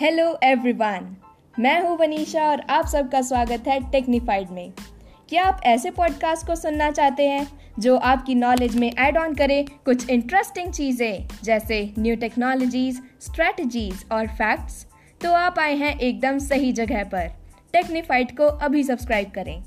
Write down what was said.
Hello everyone मैं हूँ वनीशा और आप सबका स्वागत है टेक्निफाइड में। क्या आप ऐसे पॉडकास्ट को सुनना चाहते हैं जो आपकी नॉलेज में ऐड ऑन करे कुछ इंटरेस्टिंग चीज़ें, जैसे न्यू टेक्नोलॉजीज़ स्ट्रेटजीज और फैक्ट्स तो आप आए हैं एकदम सही जगह पर। टेक्निफाइड को अभी सब्सक्राइब करें।